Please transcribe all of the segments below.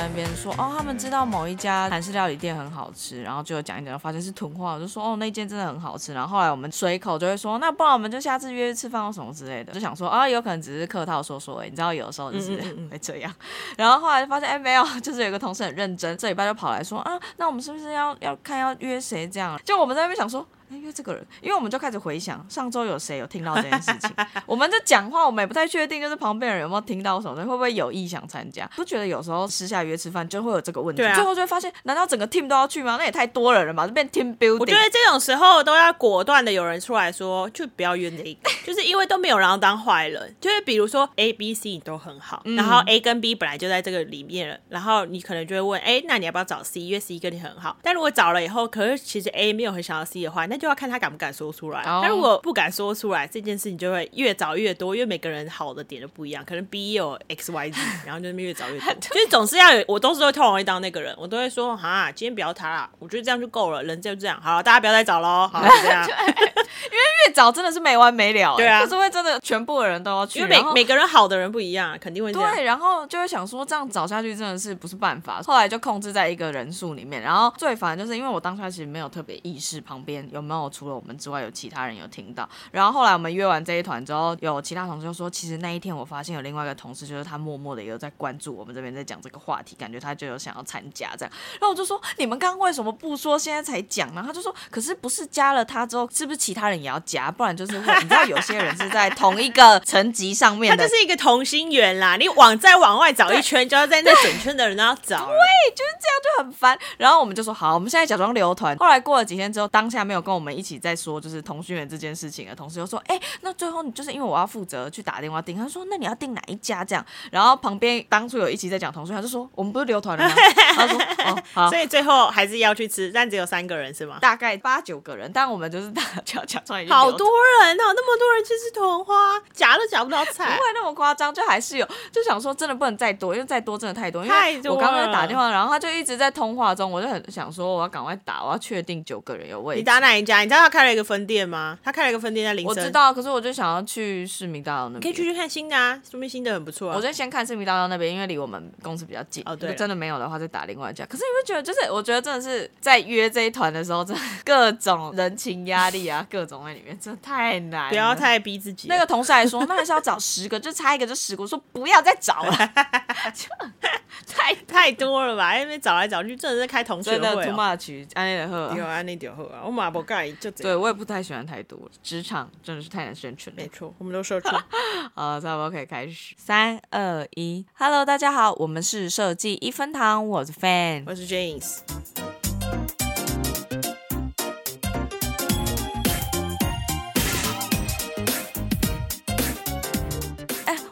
在那边说，哦，他们知道某一家韩式料理店很好吃，然后就讲一讲，发现是囤货，我就说，哦，那间真的很好吃。然后后来我们随口就会说，那不然我们就下次约吃饭或什么之类的，就想说，啊，有可能只是客套说说，哎，你知道有的时候就是会这样。然后后来发现，哎，没有，就是有一个同事很认真，这礼拜就跑来说，啊，那我们是不是要要看要约谁这样？就我们在那边想说。因为这个人，因为我们就开始回想上周有谁有听到这件事情，我们在讲话，我们也不太确定，就是旁边人有没有听到什么，会不会有意想参加？不觉得有时候私下约吃饭就会有这个问题，最后就会发现，难道整个 team 都要去吗？那也太多人了吧，就变 team building。我觉得这种时候都要果断的有人出来说，就不要约那个，就是因为都没有人要当坏人。就是比如说 A、B、C 你都很好，然后 A 跟 B 本来就在这个里面了，然后你可能就会问，哎，那你要不要找 C？因为 C 跟你很好。但如果找了以后，可是其实 A 没有很想要 C 的话，那就要看他敢不敢。说出来，他如果不敢说出来，这件事情就会越找越多，因为每个人好的点都不一样，可能 B 有 X Y Z，然后就越找越多。就是总是要有，我都是会通常会当那个人，我都会说哈，今天不要他啦，我觉得这样就够了，人就这样，好，大家不要再找喽，好，这样。因为越找真的是没完没了，对啊，就是会真的全部的人都要去，因为每每个人好的人不一样，肯定会对，然后就会想说这样找下去真的是不是办法，后来就控制在一个人数里面，然后最烦就是因为我当下其实没有特别意识旁边有没有除了我们之外有其他人有听到，然后后来我们约完这一团之后，有其他同事就说，其实那一天我发现有另外一个同事就是他默默的有在关注我们这边在讲这个话题，感觉他就有想要参加这样，然后我就说你们刚刚为什么不说现在才讲呢？他就说可是不是加了他之后是不是其他人也要加？不然就是会，你知道有些人是在同一个层级上面，他就是一个同心圆啦。你往再往外找一圈，就要在那整圈的人都要找。对，就是这样，就很烦。然后我们就说好，我们现在假装留团。后来过了几天之后，当下没有跟我们一起在说就是通讯员这件事情的同事又说，哎，那最后你就是因为我要负责去打电话订，他说那你要订哪一家这样？然后旁边当初有一起在讲同心圆，就说我们不是留团了吗？他说哦好，所以最后还是要去吃，但只有三个人是吗？大概八九个人，但我们就是大假假装好多。多人哦，那么多人去吃团花，夹都夹不到菜，不会那么夸张，就还是有，就想说真的不能再多，因为再多真的太多。因为。我刚刚打电话，然后他就一直在通话中，我就很想说我要赶快打，我要确定九个人有位置。你打哪一家？你知道他开了一个分店吗？他开了一个分店在林森。我知道，可是我就想要去市民大道那边。可以去去看新的啊，说明新的很不错啊。我就先看市民大道那边，因为离我们公司比较近。哦，对。真的没有的话，再打另外一家。可是你会觉得，就是我觉得真的是在约这一团的时候，真的各种人情压力啊，各种在里面，真的太难。不要太逼自己。那个同事还说，那还是要找十个，就差一个就十个。我说不要再找了，就太 太多了吧？因为找来找去，真的是开同学会。真的 too much，安内的喝，有安内的喝啊。我马不盖就对我也不太喜欢太多。职场真的是太难生存了。没错，我们都说出。好，差不多可以开始。三二一，Hello，大家好，我们是设计一分堂，我是 Fan，我是 James。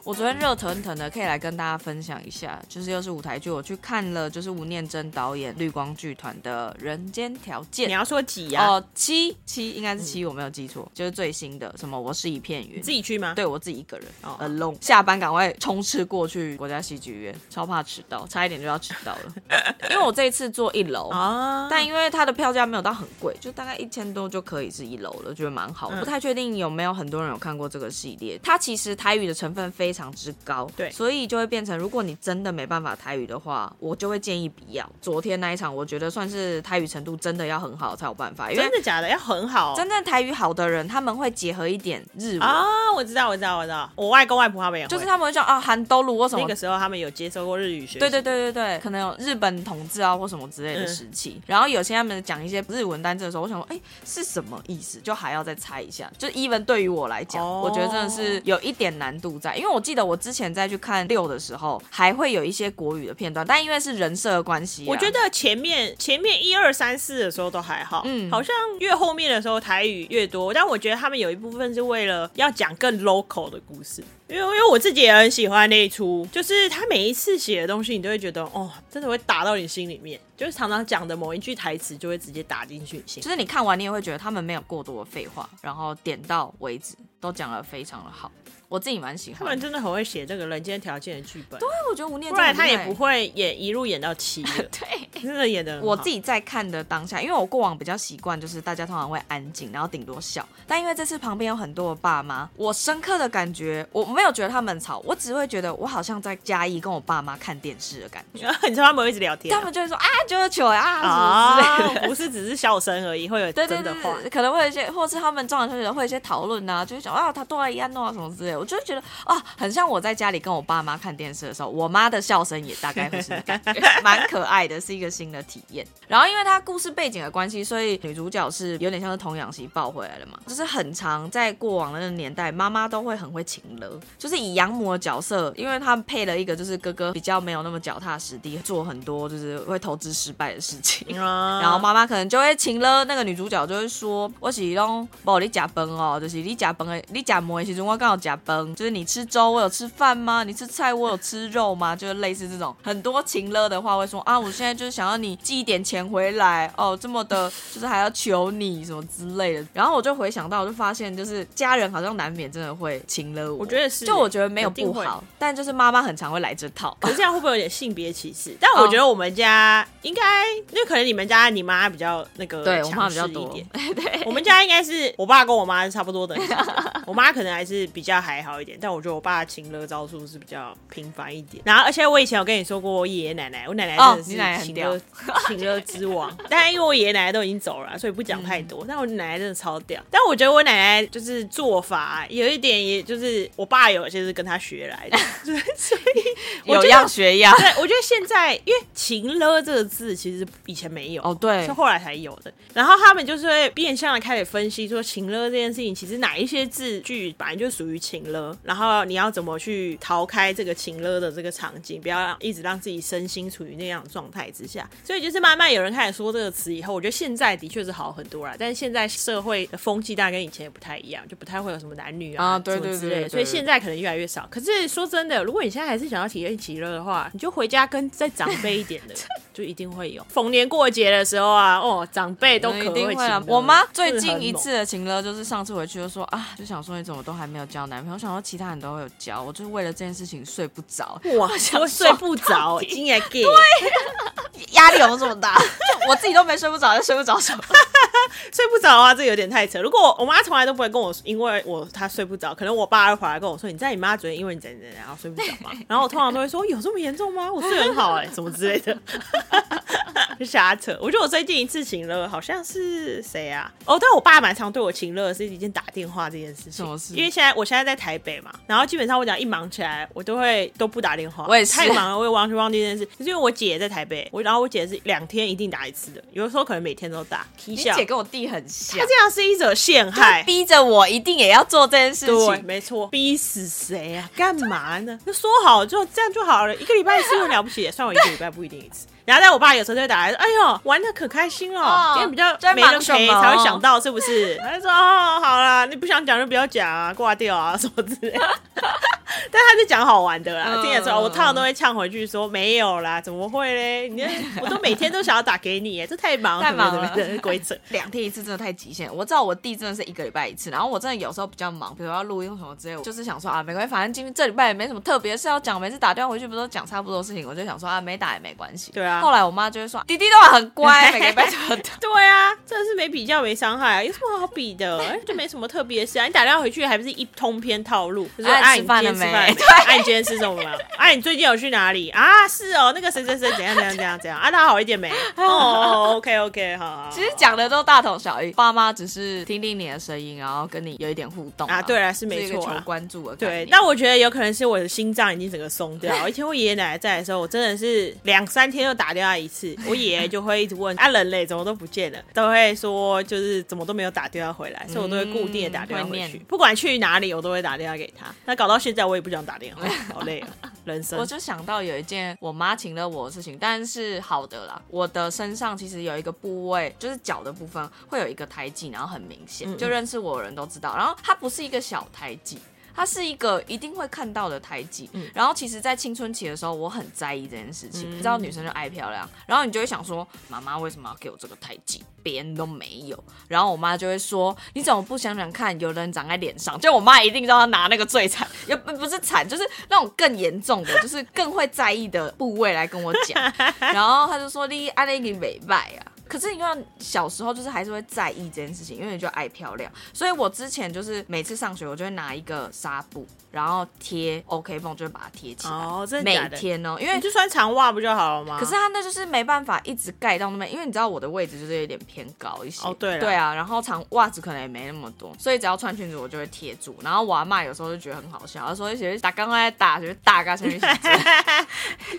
我昨天热腾腾的，可以来跟大家分享一下，就是又是舞台剧，我去看了，就是吴念真导演绿光剧团的《人间条件》。你要说几呀？哦，七七应该是七，我没有记错，就是最新的什么？我是一片云。自己去吗？对我自己一个人，alone。下班赶快冲刺过去国家戏剧院，超怕迟到，差一点就要迟到了。因为我这一次坐一楼啊，但因为它的票价没有到很贵，就大概一千多就可以是一楼了，觉得蛮好。不太确定有没有很多人有看过这个系列，它其实台语的成分非常。非常之高，对，所以就会变成，如果你真的没办法台语的话，我就会建议不要。昨天那一场，我觉得算是台语程度真的要很好才有办法，因为真的假的要很好，真正台语好的人，他们会结合一点日文啊。我知道，我知道，我知道，我外公外婆他们有，就是他们会讲啊韩都鲁或什么，那个时候他们有接受过日语学，对对对对对，可能有日本统治啊或什么之类的时期。然后有些他们讲一些日文单词的时候，我想说，哎，是什么意思？就还要再猜一下。就 even 对于我来讲，我觉得真的是有一点难度在，因为我记得我之前再。去看六的时候，还会有一些国语的片段，但因为是人设的关系，我觉得前面前面一二三四的时候都还好，嗯，好像越后面的时候台语越多，但我觉得他们有一部分是为了要讲更 local 的故事，因为因为我自己也很喜欢那一出，就是他每一次写的东西，你都会觉得哦，真的会打到你心里面，就是常常讲的某一句台词就会直接打进去心，就是你看完你也会觉得他们没有过多的废话，然后点到为止，都讲的非常的好。我自己蛮喜欢，他们真的很会写这个人间条件的剧本。对，我觉得吴念，不然他也不会演一路演到七。对，真的演的我自己在看的当下，因为我过往比较习惯，就是大家通常会安静，然后顶多笑。但因为这次旁边有很多的爸妈，我深刻的感觉，我没有觉得他们吵，我只会觉得我好像在嘉义跟我爸妈看电视的感觉。你知道他们会一直聊天啊，他们就会说啊，就是球啊，什么之类的。啊，不是 只是笑声而已，会有真的话。可能会有一些，或是他们中晚休息会有一些讨论啊，就会讲啊，他多了一安诺啊什么之类的，我就觉得啊，很像我在家里跟我爸妈看电视的时候，我妈的笑声也大概会是那感觉，蛮可爱的，是一个新的体验。然后因为它故事背景的关系，所以女主角是有点像是童养媳抱回来的嘛，就是很长在过往的那个年代，妈妈都会很会请了，就是以养母的角色，因为他们配了一个就是哥哥比较没有那么脚踏实地，做很多就是会投资失败的事情。啊然后妈妈可能就会请了那个女主角，就会说：“我是拢无你假崩哦，就是你假崩的，你假馍的时阵我刚好假崩，就是你吃粥我有吃饭吗？你吃菜我有吃肉吗？就是类似这种很多情勒的话会说啊，我现在就是想要你寄一点钱回来哦，这么的，就是还要求你什么之类的。然后我就回想到，我就发现就是家人好像难免真的会情勒我，我觉得是就我觉得没有不好，但就是妈妈很常会来这套。可是这样会不会有点性别歧视？但我觉得我们家应该，因为可能你们家你妈比较那个对我妈比较多一点，，对，我们家应该是我爸跟我妈是差不多等级的，我妈可能还是比较还好一点，但我觉得我爸的情勒招数是比较频繁一点。然后，而且我以前有跟你说过，我爷爷奶奶，我奶奶哦真的是情勒、情勒之王。但因为我爷爷奶奶都已经走了，所以不讲太多。但我奶奶真的超屌。但我觉得我奶奶就是做法有一点，也就是我爸有些是跟他学来的，所以有样学样。对，我觉得现在因为“情勒”这个字其实以前没有哦，对是，后来才有的。然后他们就是会变相的开始分析说，情勒这件事情，其实哪一些字句本来就属于情勒，然后你要怎么去逃开这个情勒的这个场景，不要让一直让自己身心处于那样的状态之下。所以就是慢慢有人开始说这个词以后，我觉得现在的确是好很多啦。但是现在社会的风气大概跟以前也不太一样，就不太会有什么男女啊啊对什么对对对之类的所以现在可能越来越少。可是说真的，如果你现在还是想要体验极乐的话，你就回家跟再长辈一点的，就一定会有。逢年过节的时候啊，哦，长辈都可一定会。我妈最近一次的情勒就是上次回去就说啊，就想说你怎么都还没有交男朋友，我想说其他人都会有交，我就是为了这件事情睡不着，哇，想我睡不着，今年 gay，压力有没有这么大？就我自己都没睡不着，就睡不着什么？睡不着啊，这有点太扯。如果我妈从来都不会跟我说，因为我她睡不着，可能我爸会回来跟我说，你在你妈昨天因为你怎样怎样然后睡不着嘛？然后我通常都会说，有这么严重吗？我睡很好哎、什么之类的，就瞎扯。我觉得我最近一次情勒好像是谁啊？哦，但我爸蛮常对我情乐是一件打电话这件事情。什么事因为现在我现在在台北嘛，然后基本上我只要一忙起来，我都会都不打电话。我也是太忙了，我也完全忘记这件事。可是因为我姐也在台北，我然后我姐是两天一定打一次的，有的时候可能每天都打。你笑姐跟我弟很像他，这样是一种陷害。逼着我一定也要做这件事对，情。没错，逼死谁啊？干嘛呢？就说好就这样就好了，一个礼拜一次很了不起，算我一个礼拜不一定一次。然后在我爸有时候就会打来说：“哎呦，玩的可开心了，哦今天比较没人陪才会想到，是不是？”他就说：“哦，好啦，你不想讲就不要讲啊，挂掉啊，什么之类的。” 但他是讲好玩的啦，嗯听得出来。我通常都会呛回去说：“没有啦，怎么会嘞？你 我都每天都想要打给你耶，这太忙太忙了什么什么的鬼扯。”两天一次真的太极限。我知道我弟真的是一个礼拜一次，然后我真的有时候比较忙，比如要录音什么之类，我就是想说啊，没关系，反正今天这礼拜也没什么特别事要讲，每次打电话回去不都讲差不多事情，我就想说啊，没打也没关系。对啊后来我妈就会说，弟弟都很乖，每个礼拜都打。对啊，真的是没比较没伤害啊，有什么好比的？哎就没什么特别的事啊。你打电话回去还不是一通篇套路，就是哎啊，你今吃饭了吃饭了没？啊，你今天吃什么没有？啊，你最近有去哪里啊？是哦，那个谁谁谁怎样怎样怎样怎样啊？他好一点没？哦，OK OK，好其实讲的都大同小异，爸妈只是听听你的声音，然后跟你有一点互动啊，对啊，是没错求。关注的对念，但我觉得有可能是我的心脏已经整个松掉。以前我爷爷奶奶在的时候，我真的是两三天就打电话一次，我爷爷就会一直问啊人类怎么都不见了，都会说就是怎么都没有打电话回来，所以我都会固定的打电话回去，不管去哪里我都会打电话给他。那搞到现在我也不想打电话，好累啊，人生我。就想到有一件我妈请了我的事情，但是好的啦。我的身上其实有一个部位，就是脚的部分会有一个胎记，然后很明显，嗯就认识我的人都知道。然后它不是一个小胎记。它是一个一定会看到的胎记。嗯然后其实，在青春期的时候，我很在意这件事情。你知道，女生就爱漂亮，然后你就会想说，妈妈为什么要给我这个胎记？别人都没有。然后我妈就会说，你怎么不想想看，有人长在脸上？就我妈一定让她拿那个最惨，也不不是惨，就是那种更严重的，就是更会在意的部位来跟我讲。然后她就说，你爱那个美败啊。可是你看小时候就是还是会在意这件事情，因为你就爱漂亮，所以我之前就是每次上学我就会拿一个纱布，然后贴 OK 绷，就会把它贴起来。哦，真的每？天哦，因为你就穿长袜不就好了吗？可是它那就是没办法一直盖到那边，因为你知道我的位置就是有点偏高一些。哦对对啊，然后长袜子可能也没那么多，所以只要穿裙子我就会贴住。然后我阿妈有时候就觉得很好笑，她说一些打刚刚在打，就是打个什么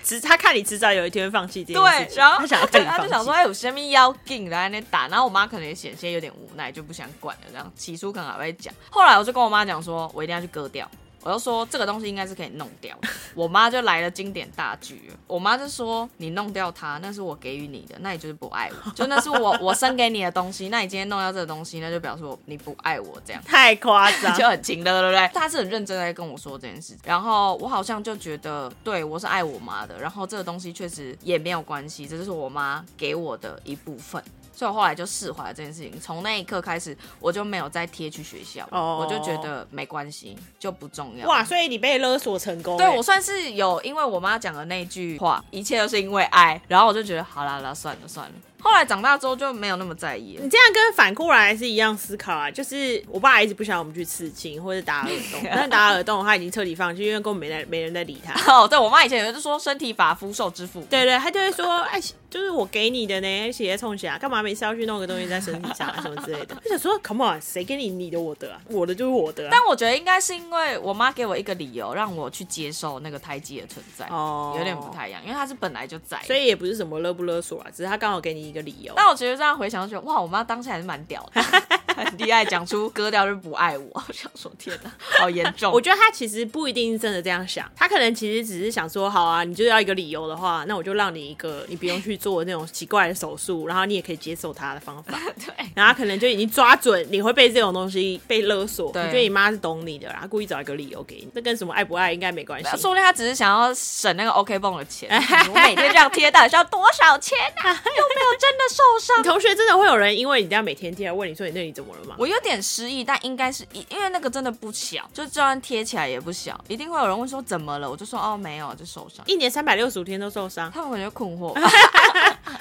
迟他看你迟早有一天会放弃这件事对，然后他想要就想说，哎，有什么妖劲在那打，然后我妈可能也险些有点无奈，就不想管了。这样起初可能还会讲，后来我就跟我妈讲说，我一定要去割掉。我就说这个东西应该是可以弄掉的，我妈就来了经典大句了，我妈就说你弄掉它，那是我给予你的，那你就是不爱我，就那是我我生给你的东西，那你今天弄掉这个东西，那就表示我你不爱我这样。太夸张，就很情的，对不对？她是很认真在跟我说这件事，然后我好像就觉得，对我是爱我妈的，然后这个东西确实也没有关系，这就是我妈给我的一部分。所以我后来就释怀了这件事情，从那一刻开始，我就没有再贴去学校哦我就觉得没关系，就不重要。哇！所以你被勒索成功欸，对我算是有，因为我妈讲的那句话，一切都是因为爱，然后我就觉得好啦好啦，算了算了。后来长大之后就没有那么在意了你。这样跟反过来是一样思考啊，就是我爸一直不想我们去刺青或者打耳洞，但是打耳洞他已经彻底放弃，因为根本没人没人在理他。哦，对我妈以前有就说身体发肤受之父，对对，她就会说，哎，就是我给你的呢，写在冲起来，干嘛每次要去弄个东西在身体上啊什么之类的？就想说，Come on，谁给你你的我的啊？我的就是我的啊。但我觉得应该是因为我妈给我一个理由，让我去接受那个胎记的存在，哦有点不太一样，因为它是本来就在。所以也不是什么勒不勒索啊，只是他刚好给你一个理由。但我觉得这样回想，就觉得哇，我妈当时还是蛮屌的，很厉害，讲出割掉就不爱我。我想说，天哪，好严重。我觉得他其实不一定是真的这样想，他可能其实只是想说，好啊，你就要一个理由的话，那我就让你一个你不用去做那种奇怪的手术，然后你也可以接受他的方法。对，然后他可能就已经抓准你会被这种东西被勒索，对我觉得你妈是懂你的，然后故意找一个理由给你，这跟什么爱不爱应该没关系。说不定他只是想要省那个 OK 泵的钱。我每天这样贴到底是要多少钱啊？又没有真的受伤你。同学真的会有人因为你这样每天贴来问你说你那里怎么了吗？我有点失忆，但应该是因因为那个真的不小，就就算贴起来也不小，一定会有人问说怎么了，我就说哦没有，就受伤。一年三百六十五天都受伤，他们可能困惑吧，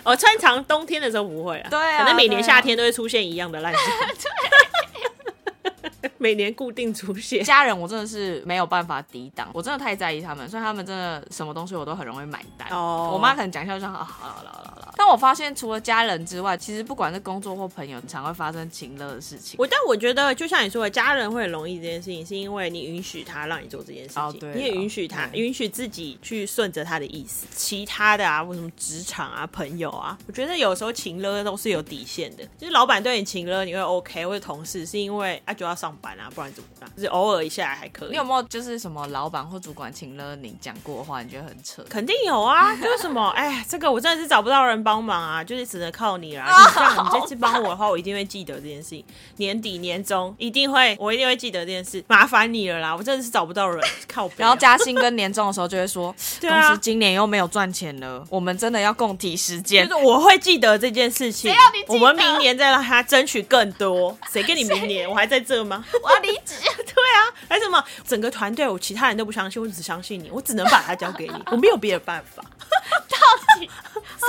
我 穿长冬天的时候不会啊，对啊可能每年夏天都会出现一样的烂事，每年固定出现。家人我真的是没有办法抵挡，我真的太在意他们，所以他们真的什么东西我都很容易买单。哦我妈可能讲一下就说好好了好了我发现除了家人之外，其实不管是工作或朋友，常会发生情乐的事情。我但我觉得，就像你说的，家人会很容易这件事情，是因为你允许他让你做这件事情，哦对你也允许他，对允许自己去顺着他的意思。其他的啊，为什么职场啊、朋友啊，我觉得有时候情勒都是有底线的。就是老板对你情勒，你会 OK，或者同事是因为啊就要上班啊，不然怎么办？就是偶尔一下还可以。你有没有就是什么老板或主管情乐你讲过的话，你觉得很扯？肯定有啊，就是什么，哎，这个我真的是找不到人帮忙啊，就是只能靠你啦。你这样，你这次帮我的话，我一定会记得这件事情。年底年终一定会，我一定会记得这件事，麻烦你了啦，我真的是找不到人，靠啊。然后加薪跟年终的时候就会说，对啊公司今年又没有赚钱了，我们真的要共体时间就是。我会记得这件事情我们明年再让他争取更多。谁跟你明年？我还在这吗？我要离职。对啊，还什么？整个团队我其他人都不相信，我只相信你，我只能把它交给你，我没有别的办法。到底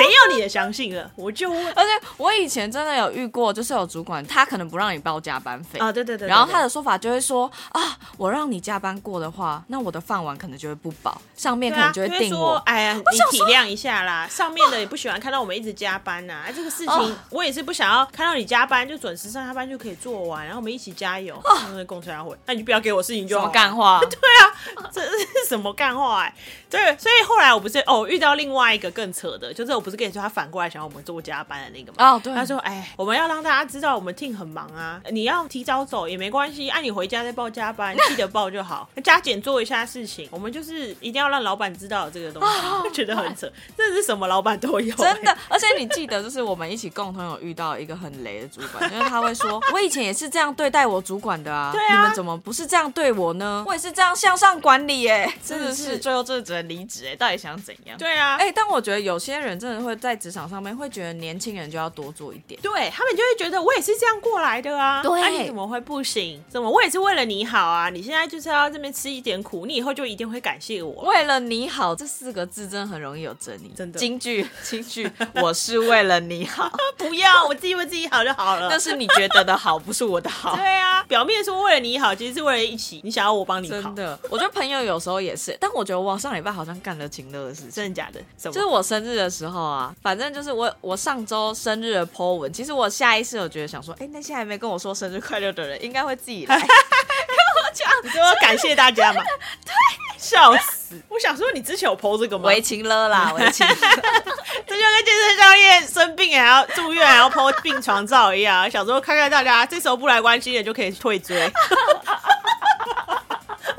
谁要你的相信了？我就问 而且我以前真的有遇过，就是有主管他可能不让你报加班费啊，对对对，然后他的说法就会说啊，我让你加班过的话，那我的饭碗可能就会不保，上面可能就会定我。说，哎呀，你体谅一下啦。上面的也不喜欢看到我们一直加班呐、哎，这个事情哦 我也是不想要看到你加班，就准时上下班就可以做完，然后我们一起加油。那共产会，那你就不要给我事情就什好。么干话？对啊这是什么干话哎、对，所以后来我不是哦遇到另外一个更扯的，就是我不不是跟你说他反过来想要我们做加班的那个吗？哦，对，他说：“哎，我们要让大家知道我们 team 很忙啊，你要提早走也没关系，按你回家再报加班，记得报就好。加减做一下事情，我们就是一定要让老板知道这个东西，觉得很扯，这是什么老板都有、真的，而且你记得，就是我们一起共同有遇到一个很雷的主管，因为他会说，我以前也是这样对待我主管的啊，对啊你们怎么不是这样对我呢？我也是这样向上管理哎，真的是是最后这只能离职哎，到底想怎样？对啊，哎、但我觉得有些人真的会在职场上面会觉得年轻人就要多做一点。对他们就会觉得我也是这样过来的啊，对那、你怎么会不行？怎么我也是为了你好啊？你现在就是要这边吃一点苦，你以后就一定会感谢我。为了你好这四个字真的很容易有争议，真的京剧京剧，我是为了你好，不要，我自己为自己好就好了。那是你觉得的好，不是我的好。对啊，表面说为了你好，其实是为了一起，你想要我帮你好真，的，我觉得朋友有时候也是，但我觉得我上礼拜好像干了情乐的事情。真的假的？就是我生日的时候啊，反正就是我我上周生日的 po 文，其实我下意识有觉得想说，哎、那些还没跟我说生日快乐的人，应该会自己来 跟我讲你说感谢大家嘛？对，笑死！我想说，你之前有 PO 这个吗？围情了啦，围情。这就跟健身教练生病还要住院还要 PO 病床照一样，想说看看大家这时候不来关心的就可以退追，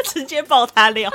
直接爆他料。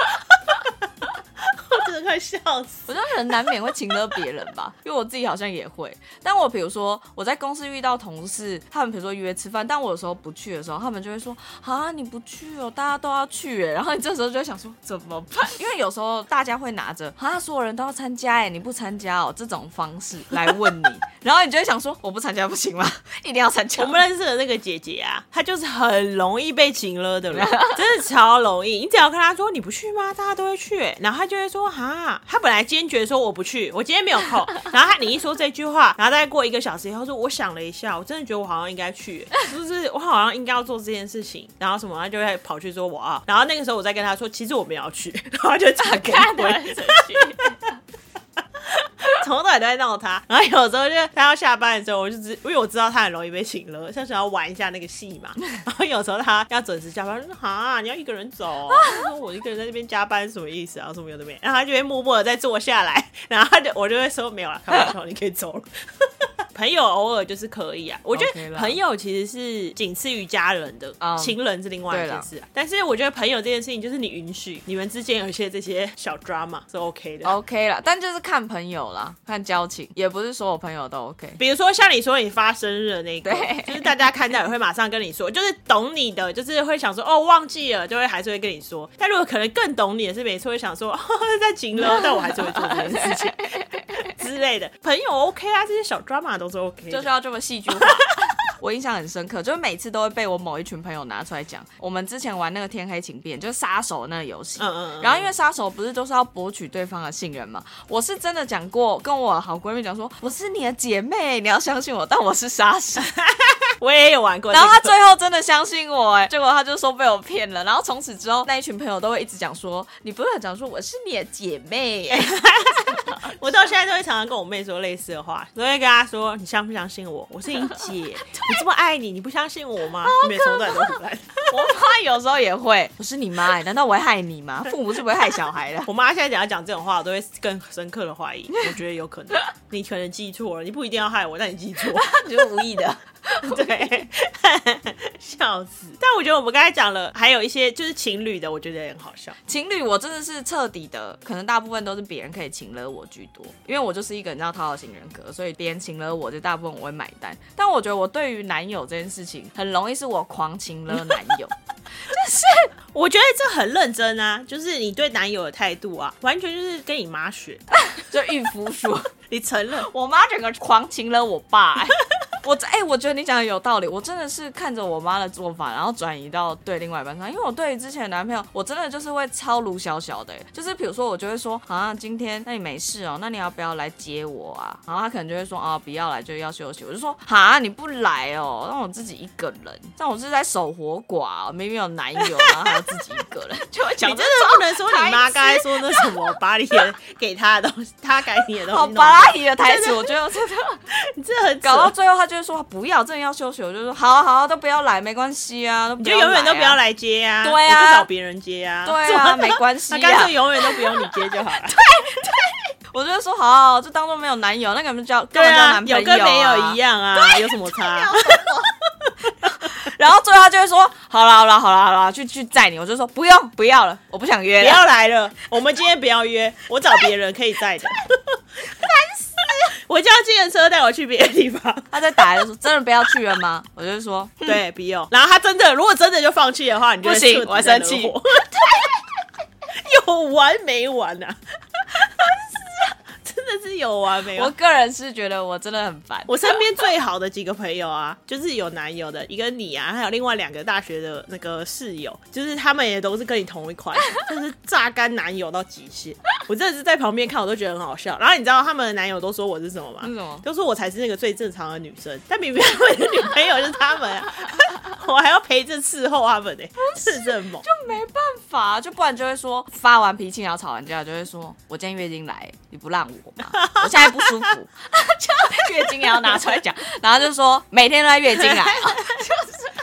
我真的快笑死！我觉得人难免会情了别人吧，因为我自己好像也会。但我比如说我在公司遇到同事，他们比如说约吃饭，但我有时候不去的时候，他们就会说啊你不去哦，大家都要去哎。然后你这时候就会想说怎么办？因为有时候大家会拿着啊所有人都要参加哎，你不参加哦这种方式来问你，然后你就会想说我不参加不行吗？一定要参加。我们认识的那个姐姐啊，她就是很容易被情了的人，真的超容易。你只要跟她说你不去吗？大家都会去，然后她就会说哈，她本来坚决说我不去，我今天没有空。然后他你一说这句话，然后再过一个小时以后说，我想了一下，我真的觉得我好像应该去，不是我好像应该要做这件事情，然后什么，他就会跑去说我啊。然后那个时候我再跟他说，其实我们要去，然后她就打开看回的 从头到尾都在闹他，然后有时候就他要下班的时候，我就知，因为我知道他很容易被请了，像想要玩一下那个戏嘛。然后有时候他要准时下班，就说啊，你要一个人走，他说我一个人在这边加班什么意思啊？什么有的没，然后他就会默默的再坐下来，然后他就我就会说没有了，开玩笑，你可以走了。朋友偶尔就是可以啊，我觉得朋友其实是仅次于家人的，嗯情人是另外一件事啊。但是我觉得朋友这件事情，就是你允许你们之间有一些这些小 drama 是 OK 的。OK 啦，但就是看朋友啦，看交情，也不是所有朋友都 OK。比如说像你说你发生日的那个，就是大家看到也会马上跟你说，就是懂你的，就是会想说哦忘记了，就会还是会跟你说。但如果可能更懂你的是每次会想说、哦、在情了，但我还是会做这件事情 之类的。朋友 OK 啊，这些小 drama 都是 OK。就是要这么戏剧化。我印象很深刻，就是每次都会被我某一群朋友拿出来讲。我们之前玩那个天黑请变，就是杀手那个游戏。嗯嗯嗯然后因为杀手不是都是要博取对方的信任嘛，我是真的讲过，跟我好闺蜜讲说，我是你的姐妹，你要相信我，但我是杀手。我也有玩过这个、然后他最后真的相信我，哎，结果他就说被我骗了。然后从此之后，那一群朋友都会一直讲说，你不是讲说我是你的姐妹，我到现在都会常常跟我妹说类似的话，都会跟她说：“你相不相信我？我是你姐，你这么爱你，你不相信我吗？”你每从头到尾都胡乱。我妈有时候也会，我是你妈，哎，难道我会害你吗？父母是不会害小孩的。我妈现在讲要讲这种话，我都会更深刻的怀疑。我觉得有可能，你可能记错了，你不一定要害我，但你记错。就是无意的。对，笑死！但我觉得我们刚才讲了，还有一些就是情侣的，我觉得也很好笑。情侣我真的是彻底的，可能大部分都是别人可以请了我居多，因为我就是一个你知道讨好型人格，所以别人请了我就大部分我会买单。但我觉得我对于男友这件事情，很容易是我狂请了男友，我觉得这很认真啊，就是你对男友的态度啊，完全就是跟你妈学的。就孕妇说。你承认？我妈整个狂请了我爸、哎我哎、我觉得你讲的有道理，我真的是看着我妈的做法，然后转移到对另外一半上，因为我对于之前的男朋友，我真的就是会超卢小小的、哎就是比如说我就会说啊，今天那你没事哦，那你要不要来接我啊？然后他可能就会说啊，不要来，就要休息。我就说啊，你不来哦，让我自己一个人，让我是在守活寡、哦，明明有男友，然后还要自己一个人，就会讲你真的不能说你妈刚才说那什么，把你的给他的东西，他改你的东西好弄巴拉提的台词，我觉得真的。你这很搞到最后，他就会说不要，真的要休息。我就说好啊好啊，都不要来，没关系啊，都不你就永远都不要来来接啊，对啊你就找别人接啊，啊。对啊，没关系那干啊脆。永远都不用你接就好了。我就说好就当做没有男友，那个人叫根叫男朋有友、跟没有一样。啊，有什么差？然后最后他就会说好了好了好了好了，去去载你。我就说不用不要了，我不想约不了。要来了，我们今天不要约，我找别人可以载的。我叫计程车带我去别的地方。他在打来就说真的不要去了吗？我就说对，不用。然后他真的，如果真的就放弃的话，你就会不行我生气 有完没完啊？真是有完没完我。个人是觉得我真的很烦。我身边最好的几个朋友啊，就是有男友的，一个你啊，还有另外两个大学的那个室友，就是他们也都是跟你同一款，就是榨干男友到极限。我真的是在旁边看，我都觉得很好笑。然后你知道他们的男友都说我是什么吗？是什么都说我才是那个最正常的女生，但明明他们的女朋友是他们、啊，我还要陪着伺候他们呢、是这么就。没办法，就不然就会说发完脾气然后吵完架，就会说我今天月经来，你不让我吗？我现在不舒服，就月经也要拿出来讲，然后就说每天都在月经来。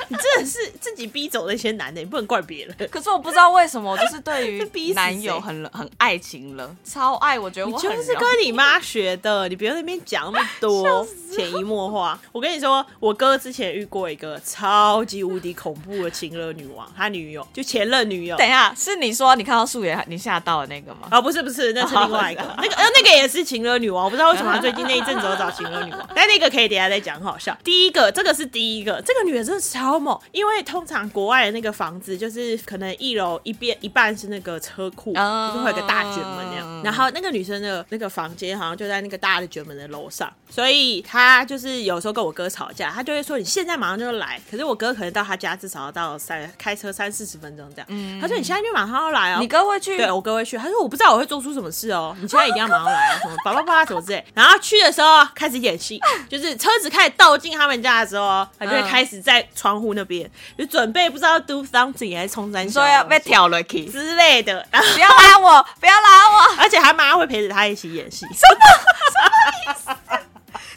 你真的是自己逼走那些男的，你不能怪别人。可是我不知道为什么，我就是对于男友很很爱情了，超爱，我觉得你我很就是跟你妈学的，你不要在那边讲那么多潜移默化。我跟你说，我哥之前遇过一个超级无敌恐怖的情勒女王，他女友就前任女友。等一下，是你说你看到素颜你吓到的那个吗？哦，不是不是，那是另外一个，那个呃那个也是情勒女王，我不知道为什么他最近那一阵子有找情勒女王，但那个可以等一下再讲，很好笑。第一个，这个是第一个，这个女的真的超猛，因为通常国外的那个房子就是可能一楼一边一半是那个车库，嗯就是会有个大卷门那样，然后那个女生的那个房间好像就在那个大的卷门的楼上，所以她就是有时候跟我哥吵架，他就会说你现在马上就来，可是我哥可能到他家至少要到三开车三四十分钟这样，嗯。他说你现在就马上要来哦，你哥会去？对我哥会去，他说我不知道我会做出什么事哦，你现在一定要马上来啊，什么叭叭叭什么之类。然后去的时候开始演戏，就是车子开始倒进他们家的时候，他就会开始在窗户那边就准备不知道 do something 还是冲三小。你说要被挑了 k 之类的，然後不要拉我，不要拉我。而且他妈会陪着他一起演戏，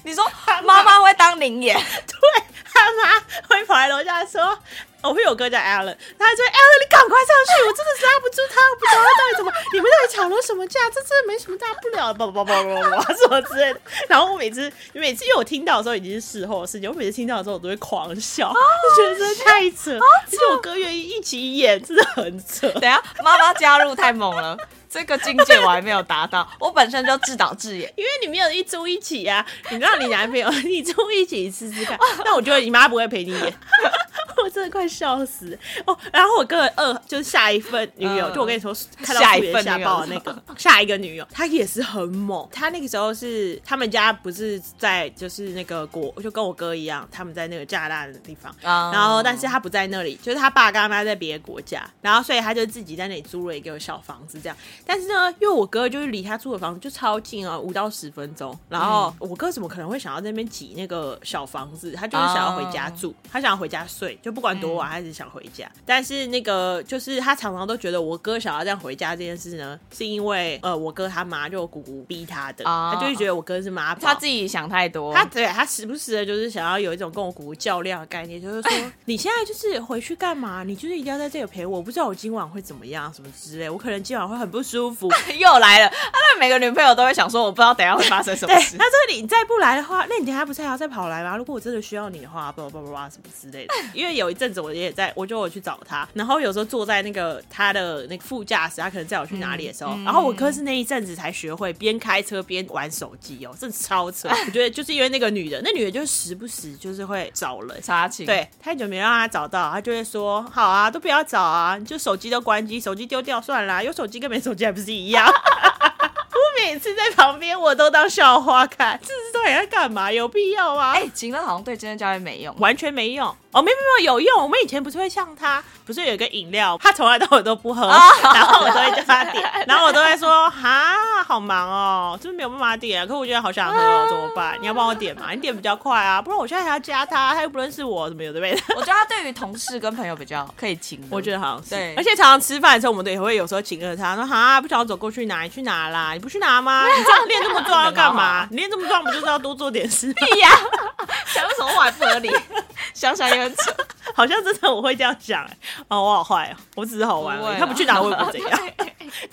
你说妈妈会当灵眼，对他妈会跑来楼下说。我会有哥叫 Alan，他就说 Alan 你赶快上去，我真的是拉不住他，我不知道他到底怎么，你们到底吵了什么架？这真的没什么大不了的，叭叭叭叭叭什么之类的。然后我每次每次因为我听到的时候已经是事后的事情，我每次听到的时候我都会狂笑，就觉得真的太扯，而且我哥愿意一起演，真的很扯。等下妈妈加入太猛了，这个境界我还没有达到。我本身就自导自演，因为你没有一租一起啊，你让你男朋友一租一起试试看。但我觉得你妈不会陪你演，我真的快笑死哦。然后我哥二就是下一份女友，嗯就我跟你说看到下一份女的那个 下一个女友，她也是很猛。她那个时候是他们家不是在就是那个国，就跟我哥一样，他们在那个加拿大的地方。啊然后，但是他不在那里，就是他爸跟他妈在别的国家，然后所以他就自己在那里租了一个小房子这样。但是呢，因为我哥就是离他住的房子就超近啊，五到十分钟。然后我哥怎么可能会想要在那边挤那个小房子？他就是想要回家住，他想要回家睡，就不管多晚，他只是想回家。但是那个就是他常常都觉得我哥想要这样回家这件事呢，是因为呃我哥他妈就我姑姑逼他的，哦他就会觉得我哥是妈宝，他自己想太多。他对他时不时的，就是想要有一种跟我姑姑较量的概念，就是说 你现在就是回去干嘛？你就是一定要在这里陪我，我不知道我今晚会怎么样，什么之类，我可能今晚会很不舒服。又来了，他那每个女朋友都会想说，我不知道等下会发生什，么事。他说你再不来的话，那你等下不是还要再跑来吗？如果我真的需要你的话，叭叭叭叭什么之类的。因为有一阵子我也在，我就我去找他，然后有时候坐在那个他的那个副驾驶，他可能载我去哪里的时候，然后我哥是那一阵子才学会边开车边玩手机哦，真的超扯。我觉得就是因为那个女的，那女的就时不时就是会找人。查情，，对，太久没让他找到，他就会说：“好啊，都不要找啊，就手机都关机，手机丢掉算啦，有手机跟没手机还不是一样。”我每次在旁边，我都当笑话看，这是到底在干嘛？有必要吗？哎，情乐好像对健身教练没用。完全没用哦，没有没有有用。我们以前不是会像他，不是有一个饮料，他从来到尾都不喝，然后我都会叫他点，然后我都会说哈，好忙哦，就是没有办法点、啊，可我觉得好想喝哦，怎么办？你要帮我点嘛？你点比较快啊，不然我现在还要加他，他又不认识我，怎么有的没的。我觉得他对于同事跟朋友比较可以亲的。我觉得好像是，对而且常常吃饭的时候，我们都也会有时候请客他，说哈，不想要走过去拿，你去拿啦，你不去拿吗？你这样练这么壮要干嘛？你练这么壮不就是要多做点事吗？屁 呀，讲什么话也不合理，想想也很扯。好像真的我会这样讲、欸，哦，我好坏哦，我只是好玩而已，不他不去哪我也不怎样。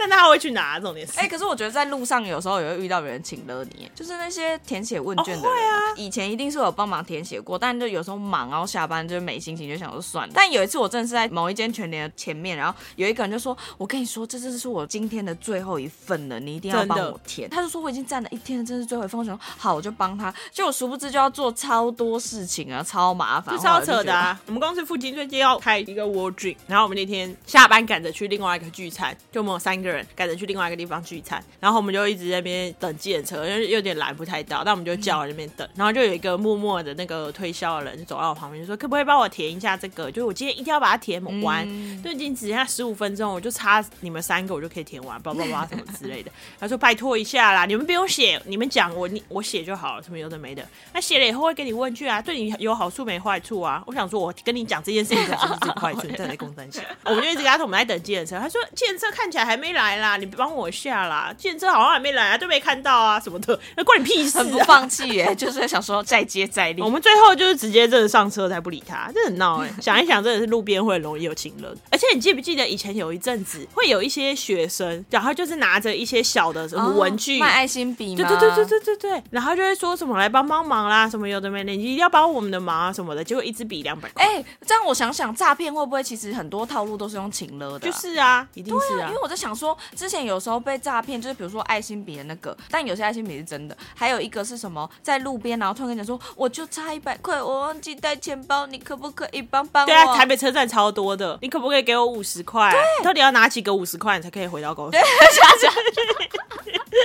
但但他会去拿，重点是。哎、可是我觉得在路上有时候也会遇到有人请了你，就是那些填写问卷的人、哦会啊以前一定是有帮忙填写过，但就有时候忙，然后下班就是没心情，就想说算了。但有一次我真的是在某一间全联的前面，然后有一个人就说：“我跟你说，这真是我今天的最后一份了，你一定要帮我填。”他就说我已经站了一天了，这是最后一份。我想说好，我就帮他。就我殊不知就要做超多事情啊，超麻烦，就超扯的啊！我们公司附近最近要开一个 World Dream，然后我们那天下班赶着去另外一个聚餐，就我们有三个人赶着去另外一个地方聚餐，然后我们就一直在那边等计程车，因为有点拦不太到，但我们就叫在那边等，然后就有一个默默的那个推销的人就走到我旁边，就说可不可以帮我填一下这个？就是我今天一定要把它填完，嗯就已经只剩下十五分钟，我就差你们三个我就可以填完，叭叭叭什么之类的。他说拜托一下啦，你们不用写，你们讲我你我写就好了，什么有的没的。那写了以后会给你问句啊，对你有好处没坏处啊。我想说，我跟你讲这件事情是有坏处，你再来公三下。我们就一直跟他说我们在等计程车，他说计程车看起来还没来啦，你帮我下啦，计程车好像还没来啊，都没看到啊什么的，那 关你屁事很不啊！放弃耶，就是想说再接再厉我。们最后就是直接真的上车才不理他，这很闹哎、想一想，真的是路边会很容易有情人。而且你记不记得以前有一阵子会有一些学生，然后就是拿着一些小的什么文具。哦卖爱心笔？对对对对对对对，然后就会说什么来帮帮忙啦，什么有的没的，你一定要帮我们的忙啊什么的，结果一支笔两百块，哎、这样我想想，诈骗会不会其实很多套路都是用情勒的啊、就是啊，一定是啊因为，我在想说，之前有时候被诈骗，就是比如说爱心笔的那个，但有些爱心笔是真的，还有一个是什么，在路边然后突然跟你讲说，我就差一百块，我忘记带钱包，你可不可以帮帮我？对啊，台北车站超多的，你可不可以给我五十块？对到底要拿几个五十块你才可以回到公司？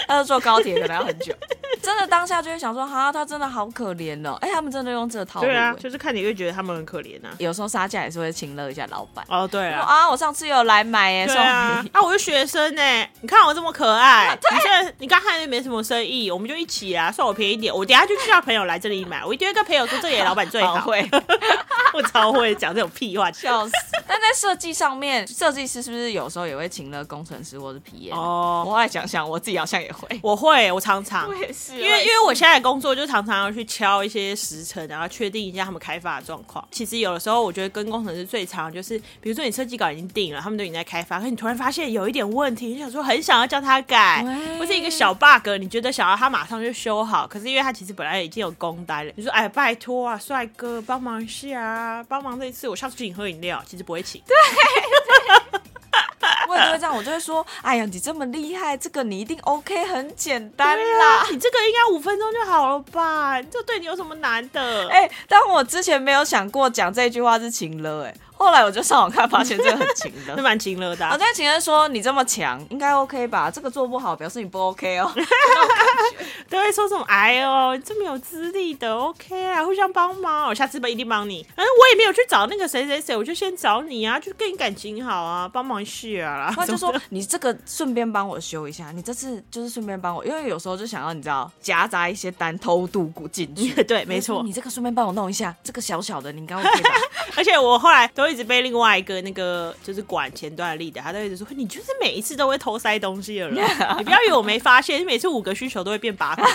要坐高铁可能要很久，真的当下就会想说，哈，他真的好可怜哦，哎、他们真的用这个套路、对啊，哎就是看你会觉得他们很可怜啊。有时候杀价也是会请乐一下老板。哦，对啊，啊，我上次有来买耶，送对啊，啊，我是学生呢、你看我这么可爱，你现在你刚看又没什么生意，我们就一起啊，算我便宜一点，我等一下就叫朋友来这里买，我一定会跟朋友说这里的老板最好，好会。我超会讲这种屁话。笑死！但在设计上面，设计师是不是有时候也会请了工程师或者皮耶哦我后来想想，我自己好像也会。我会，我常常。我也是因为因为我现在的工作就常常要去敲一些时辰，然后确定一下他们开发的状况。其实有的时候我觉得跟工程师最常就是，比如说你设计稿已经定了，他们都已经在开发，可你突然发现有一点问题，你想说很想要叫他改，喂或是一个小 bug，你觉得想要他马上就修好，可是因为他其实本来已经有工单了，你说哎拜托啊，帅哥帮忙一下啊，帮忙这一次我下次请你喝饮料，其实不会请。我也都会这样，我就会说，哎呀，你这么厉害，这个你一定 OK，很简单啦啊，。你这个应该五分钟就好了吧？这对你有什么难的？哎、但我之前没有想过讲这句话是情了，哎，后来我就上网看，发现这个很勤的，是。蛮勤乐的啊、我在情人说你这么强，应该 OK 吧？这个做不好，表示你不 OK 哦。都会说什么哎呦，这么有资历的，OK 啊，互相帮忙，我下次不一定帮你。嗯，我也没有去找那个谁谁谁，我就先找你啊，就跟你感情好啊，帮忙一下啦。他就说你这个顺便帮我修一下，你这次就是顺便帮我，因为有时候就想要你知道夹杂一些单偷渡股进去。对，没错。你这个顺便帮我弄一下，这个小小的你应该 OK 吧？而且我后来都一直被另外一个那个就是管前端的力的，他都一直说你就是每一次都会偷塞东西的人，你不要以为我没发现，你每次五个需求都会变八个。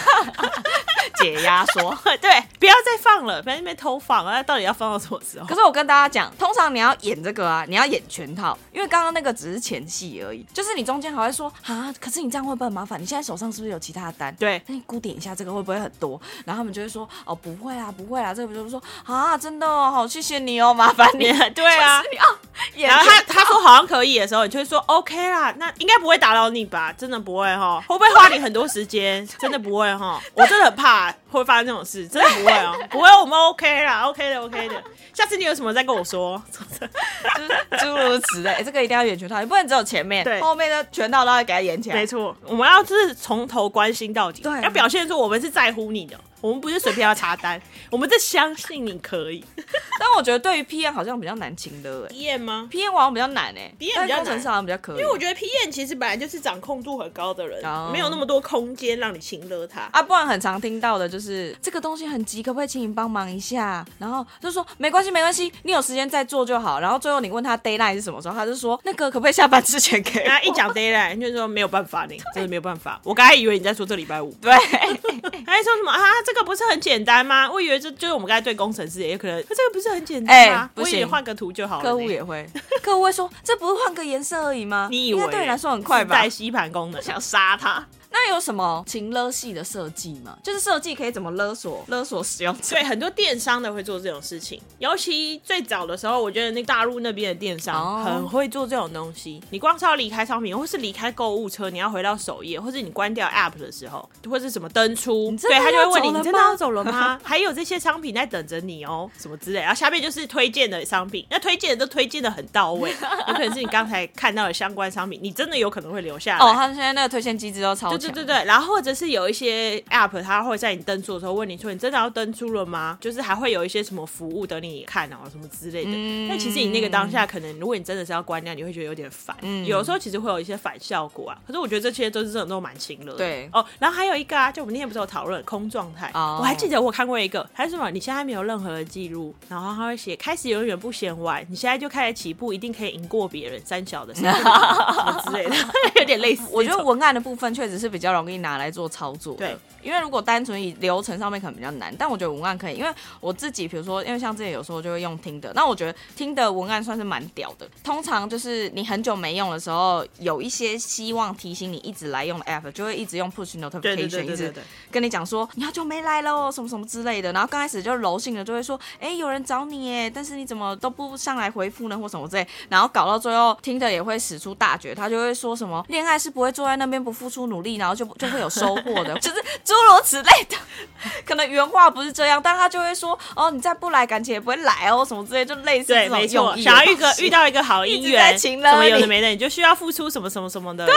解压说。对，不要再放了，不要在那边偷放啊！到底要放到什么时候可？是我跟大家讲，通常你要演这个啊，你要演全套，因为刚刚那个只是前戏而已，就是你中间还会说啊，可是你这样会不会很麻烦？你现在手上是不是有其他的单？对那你估点一下这个会不会很多？然后他们就会说哦不会啊不会啊，这个就是说啊真的哦，好谢谢你哦，麻烦你。对啊就是你要然后他他说好像可以的时候，你就会说 OK 啦，那应该不会打扰你吧？真的不会哈，会不会花你很多时间？真的不会哈，我真的很怕会发生这种事，真的不会哦，不会，我们 OK 啦，OK 的 OK 的，下次你有什么再跟我说。就 是诸如此类，这个一定要演全套，你不能只有前面，对后面的全套都要给他演起来没。错，我们要就是从头关心到底，对要表现出我们是在乎你的，我们不是随便要查单，我们是相信你可以。但我觉得对于 P N 好像比较难情的，P N 吗？？P N 好像比较难哎，P N 比较难工程师好像比较可以。因为我觉得 P N 其实本来就是掌控度很高的人，哦没有那么多空间让你亲热他。啊，不然很常听到的就是就是这个东西很急，可不可以请你帮忙一下？然后就说没关系，没关系，你有时间再做就好。然后最后你问他 d a y l i n e 是什么时候，他就说那个可不可以下班之前给然后一讲 d a y l i n e 就说没有办法，你真的没有办法。我刚才以为你在说这礼拜五，对，还说什么啊？这个不是很简单吗？我以为这就是我们刚才对工程师也可能，这个不是很简单吗？不行，换个图就好了。客户也会，客户会说这不是换个颜色而已吗？你以为对你来说很快吧？带吸盘功能，想杀他。那有什么情勒系的设计吗？就是设计可以怎么勒索勒索使用者？对，很多电商的会做这种事情。尤其最早的时候，我觉得那大陆那边的电商很会做这种东西。你光是要离开商品，或是离开购物车，你要回到首页，或是你关掉 App 的时候，或是什么登出，对他就会问你：你真的要走了吗？还有这些商品在等着你哦，什么之类。然后下面就是推荐的商品，那推荐的都推荐的很到位，有可能是你刚才看到的相关商品，你真的有可能会留下来。哦，他现在那个推荐机制都超强。对对对对，然后。或者是有一些 app，它会在你登出的时候问你说：“你真的要登出了吗？”就是还会有一些什么服务等你看啊，什么之类的。但其实你那个当下，可能如果你真的是要关掉，你会觉得有点烦。嗯有时候其实会有一些反效果啊。可是我觉得这些都是这种都蛮轻的。对哦，然后还有一个啊，就我们那天不是有讨论空状态？我还记得我看过一个，还是什么？你现在没有任何的记录，然后他会写开始永远不嫌晚，你现在就开始起步，一定可以赢过别人。三小的什么之类的，有点类似。我觉得文案的部分确实是比较容易拿来做操作。对。因为如果单纯以流程上面可能比较难，但我觉得文案可以，因为我自己比如说，因为像之前有时候就会用听的，那我觉得听的文案算是蛮屌的。通常就是你很久没用的时候，有一些希望提醒你一直来用的 app，就会一直用 push notification，一直跟你讲说你好久没来了什么什么之类的。然后刚开始就柔性的就会说，哎，有人找你耶，但是你怎么都不上来回复呢，或什么之类。然后搞到最后，听的也会使出大绝，他就会说什么恋爱是不会坐在那边不付出努力，然后就就会有收获的，就是。诸如此类的，可能原话不是这样，但他就会说：“哦，你再不来，感情也不会来哦，什么之类，就类似这种用意。想要遇个遇到一个好姻缘，什么有的没的，你就需要付出什么什么什么的，对，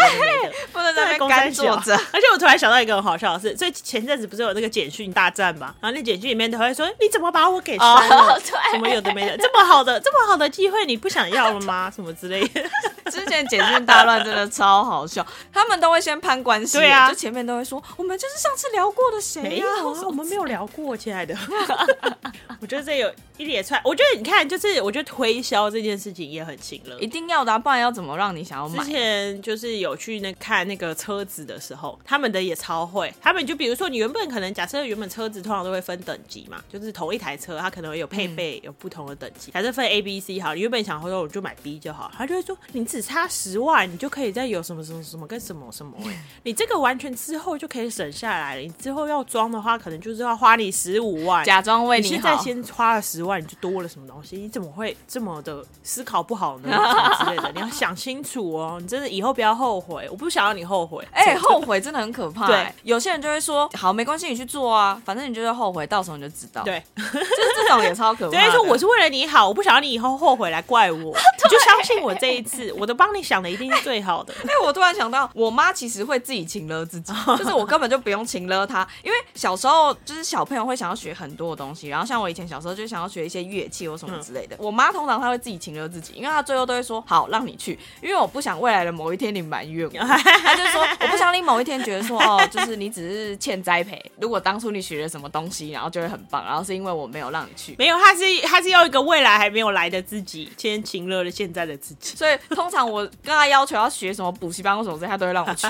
不能在那边干坐着。而且我突然想到一个很好笑的事，所以前阵子不是有那个简讯大战嘛？然后那简讯里面都会说：你怎么把我给删了？什么有的没的，这么好的这么好的机会，你不想要了吗？什么之类的。之前简讯大乱真的超好笑，他们都会先攀关系，对啊，就前面都会说我们就是上次聊过的谁呀？我们没有聊过，亲爱的。我觉得这有一连串，我觉得你看，就是我觉得推销这件事情也很勤了，一定要的，不然要怎么让你想要买？之前就是有去那看那个车子的时候，他们的也超会，他们就比如说你原本可能假设原本车子通常都会分等级嘛，就是同一台车它可能会有配备有不同的等级，假设分 A、B、C 好，你原本想说我就买 B 就好，他就会说你只差十万，你就可以再有什么什么什么跟什么什么，你这个完全之后就可以省下来了，你之后要装的话，可能就是要花你十五万，假装为你现在先花了十万，你就多了什么东西？你怎么会这么的思考不好呢？之类的，你要想清楚哦。你真的以后不要后悔，我不想要你后悔。哎，后悔真的很可怕。对，有些人就会说，好，没关系，你去做啊，反正你就会后悔，到时候你就知道。对，就是这种也超可怕。所以说，我是为了你好，我不想要你以后后悔来怪我。你就相信我这一次，我都帮你想的一定是最好的。哎，我突然想到，我妈其实会自己请了自己，就是我根本就不用请了她，因为小时候就是小朋友会想要学很多的东西，然后像我以前小时候就想要学一些乐器或什么之类的。我妈通常她会自己请了自己，因为她最后都会说好让你去，因为我不想未来的某一天你埋怨我，她就说我不想你某一天觉得说哦，就是你只是欠栽培。如果当初你学了什么东西，然后就会很棒，然后是因为我没有让你去，没有，她是她是要一个未来还没有来的自己，先请了现在的自己。所以通常我跟他要求要学什么补习班或什么之类，他都会让我去，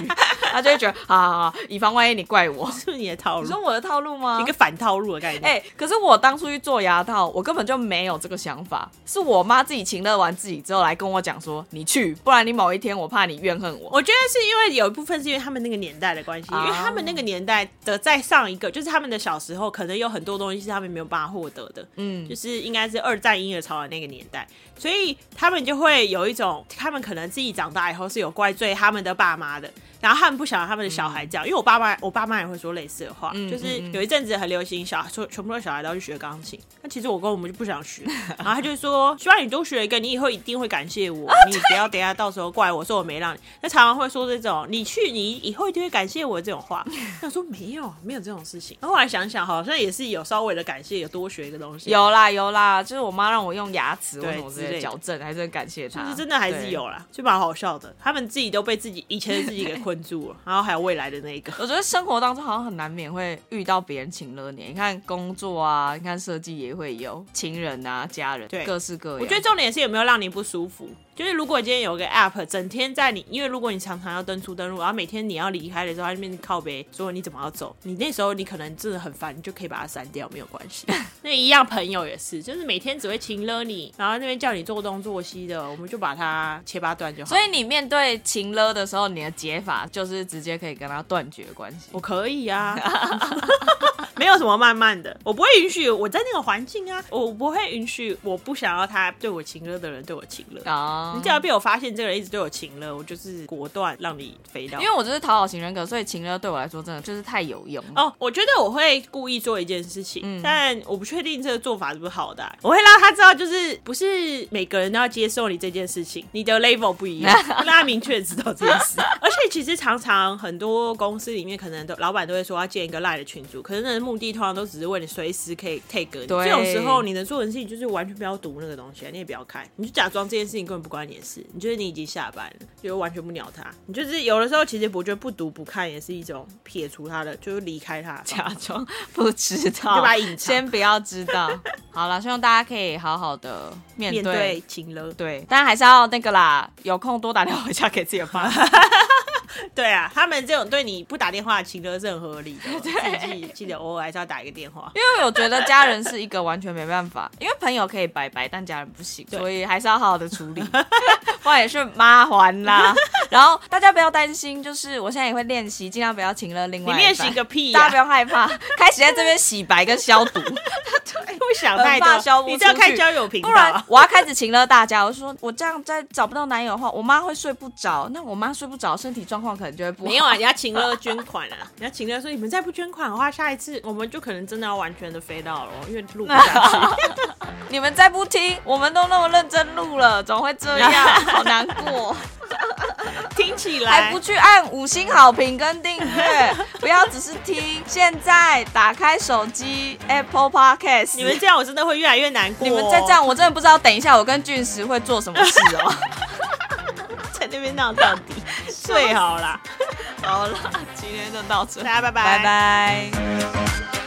他就会觉得好好好，以防万一你怪我，是你的套路，你说我的套路吗？一个反套路的概念。哎，可是我当初去做牙套，我根本就没有这个想法，是我妈自己情乐完自己之后来跟我讲说，你去，不然你某一天我怕你怨恨我。我觉得是因为有一部分是因为他们那个年代的关系，因为他们那个年代的再上一个，就是他们的小时候可能有很多东西是他们没有办法获得的，嗯，就是应该是二战婴儿潮的那个年代，所以他们就会有一种，他们可能自己长大以后是有怪罪他们的爸妈的。然后他们不想让他们的小孩这样，因为我爸妈，我爸妈也会说类似的话，就是有一阵子很流行小说全部的小孩都要去学钢琴，那其实我跟我们就不想学，然后他就说希望你多学一个，你以后一定会感谢我，你不要等下到时候怪我说我没让你，那常常会说这种你去你以后一定会感谢我这种话，他说没有没有这种事情，后来想想好像也是有稍微的感谢，有多学一个东西，有啦有啦，就是我妈让我用牙齿或什么之类矫正，还是真感谢他，就是真的还是。有啦，就蛮好笑的。他们自己都被自己以前的自己给困住了，然后还有未来的那一个。我觉得生活当中好像很难免会遇到别人情了你，你看工作啊，你看设计也会有情人啊、家人，对各式各样。我觉得重点是有没有让你不舒服。就是如果今天有个 app 整天在你，因为如果你常常要登出登录，然后每天你要离开的时候，它那边靠背说你怎么要走，你那时候你可能真的很烦，你就可以把它删掉，没有关系。那一样朋友也是，就是每天只会情勒你，然后那边叫你做东做西的，我们就把它切八段就好。所以你面对情勒的时候，你的解法就是直接可以跟他断绝关系。我可以啊，没有什么慢慢的，我不会允许我在那个环境啊，我不会允许我不想要他对我情勒的人对我情勒。啊你只要被我发现这个人一直对我情了，我就是果断让你飞掉。因为我就是讨好型人格，所以情了对我来说真的就是太有用。哦，我觉得我会故意做一件事情，嗯但我不确定这个做法是不是好的啊、我会让他知道，就是不是每个人都要接受你这件事情，你的 level 不一样，让他明确知道这件事。而且其实常常很多公司里面，可能都老板都会说要建一个赖的群组，可是那个目的通常都只是为了随时可以 take 你。对这种时候，你能做的事情就是完全不要读那个东西啊，你也不要看，你就假装这件事情根本不关你的事，你觉得你已经下班了，就完全不鸟他。你就是有的时候其实我觉得不读不看也是一种撇除他的，就是离开他。假装不知道，就把隐藏先不要知道。好了，希望大家可以好好的面对。面对情勒，对，但还是要那个啦，有空多打电话回家给自己的爸。对啊，他们这种对你不打电话的情歌是很合理的，自己记得偶尔还是要打一个电话。因为我觉得家人是一个完全没办法，因为朋友可以拜拜，但家人不行，所以还是要好好的处理，不然也是麻烦啦。然后大家不要担心，就是我现在也会练习，尽量不要请了另外你练习个屁呀、大家不要害怕，开始在这边洗白跟消毒，不想太很怕消多，不你只要看交友频道不然啊。我要开始请了大家。我说我这样再找不到男友的话，我妈会睡不着，那我妈睡不着，身体状况可能就会不好。没有啊，你要请了捐款啊！你要请了说，你们再不捐款的话，下一次我们就可能真的要完全的飞到了哦，因为录不下去。你们再不听，我们都那么认真录了，怎么会这样？好难过。听起来还不去按五星好评跟订阅，不要只是听。现在打开手机 Apple Podcast，你们这样，我真的会越来越难过。你们再这，样，我真的不知道等一下我跟俊石会做什么事哦。在那边闹到底，最好啦。好了，今天就到这，大家拜拜拜拜